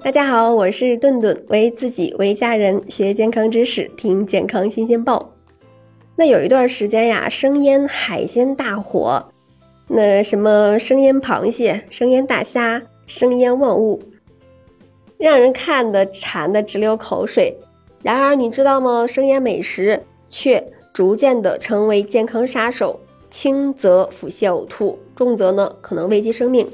大家好，我是顿顿，为自己为家人学健康知识，听健康新鲜报。那有一段时间呀，生腌海鲜大火，那什么生腌螃蟹、生腌大虾、生腌万物，让人看的馋的直流口水。然而你知道吗？生腌美食却逐渐的成为健康杀手，轻则腹泻呕吐，重则呢可能危及生命。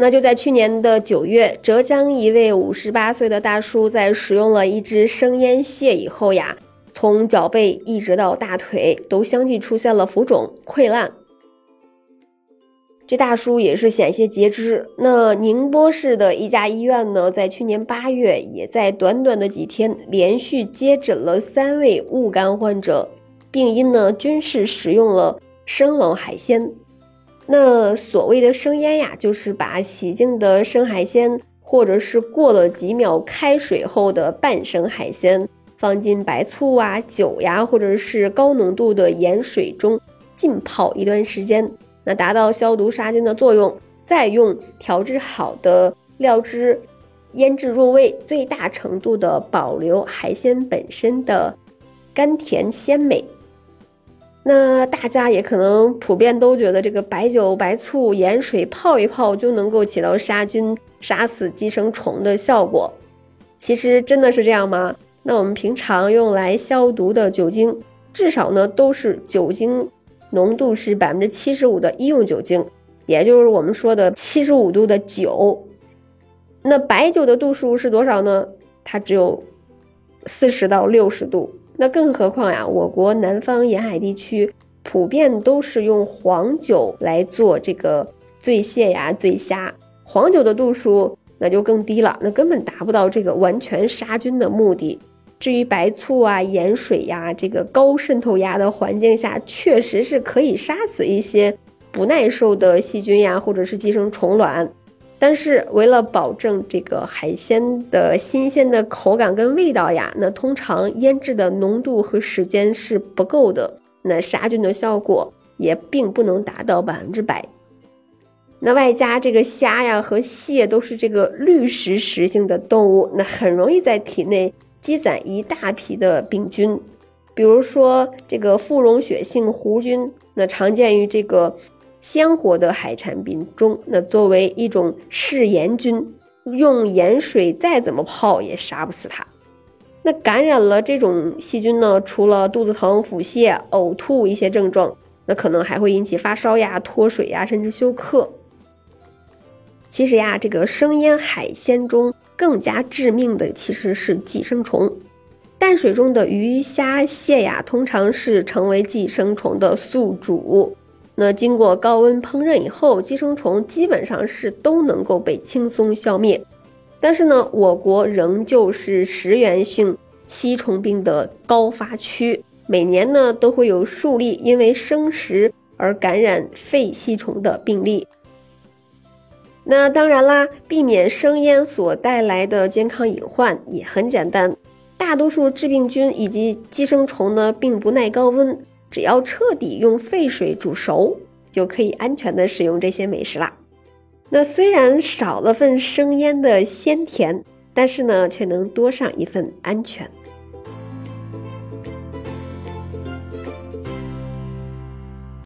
那就在去年的九月，浙江一位五十八岁的大叔在食用了一只生腌蟹以后呀，从脚背一直到大腿都相继出现了浮肿溃烂。这大叔也是险些截肢。那宁波市的一家医院呢，在去年八月，也在短短的几天连续接诊了三位误肝患者，病因呢均是食用了生冷海鲜。那所谓的生腌呀，就是把洗净的生海鲜，或者是过了几秒开水后的半生海鲜，放进白醋啊、酒呀，或者是高浓度的盐水中浸泡一段时间，那达到消毒杀菌的作用，再用调制好的料汁腌制入味，最大程度的保留海鲜本身的甘甜鲜美。那大家也可能普遍都觉得这个白酒、白醋、盐水泡一泡就能够起到杀菌、杀死寄生虫的效果。其实真的是这样吗？那我们平常用来消毒的酒精，至少呢都是酒精浓度是百分之七十五的医用酒精，也就是我们说的七十五度的酒。那白酒的度数是多少呢？它只有四十到六十度。那更何况呀，我国南方沿海地区普遍都是用黄酒来做这个醉蟹呀、醉虾，黄酒的度数那就更低了，那根本达不到这个完全杀菌的目的。至于白醋啊、盐水呀，这个高渗透压的环境下，确实是可以杀死一些不耐受的细菌呀，或者是寄生虫卵。但是为了保证这个海鲜的新鲜的口感跟味道呀，那通常腌制的浓度和时间是不够的，那杀菌的效果也并不能达到百分之百。那外加这个虾呀和蟹都是这个滤食食性的动物，那很容易在体内积攒一大批的病菌，比如说这个副溶血性弧菌，那常见于这个。鲜活的海产品中，那作为一种嗜盐菌，用盐水再怎么泡也杀不死它。那感染了这种细菌呢，除了肚子疼、腹泻、呕吐一些症状，那可能还会引起发烧呀、脱水呀，甚至休克。其实呀，这个生腌海鲜中更加致命的其实是寄生虫。淡水中的鱼虾蟹呀，通常是成为寄生虫的宿主。那经过高温烹饪以后，寄生虫基本上是都能够被轻松消灭。但是呢，我国仍旧是食源性吸虫病的高发区，每年呢都会有数例因为生食而感染肺吸虫的病例。那当然啦，避免生腌所带来的健康隐患也很简单，大多数致病菌以及寄生虫呢并不耐高温。只要彻底用沸水煮熟，就可以安全的使用这些美食啦。那虽然少了份生腌的鲜甜，但是呢，却能多上一份安全。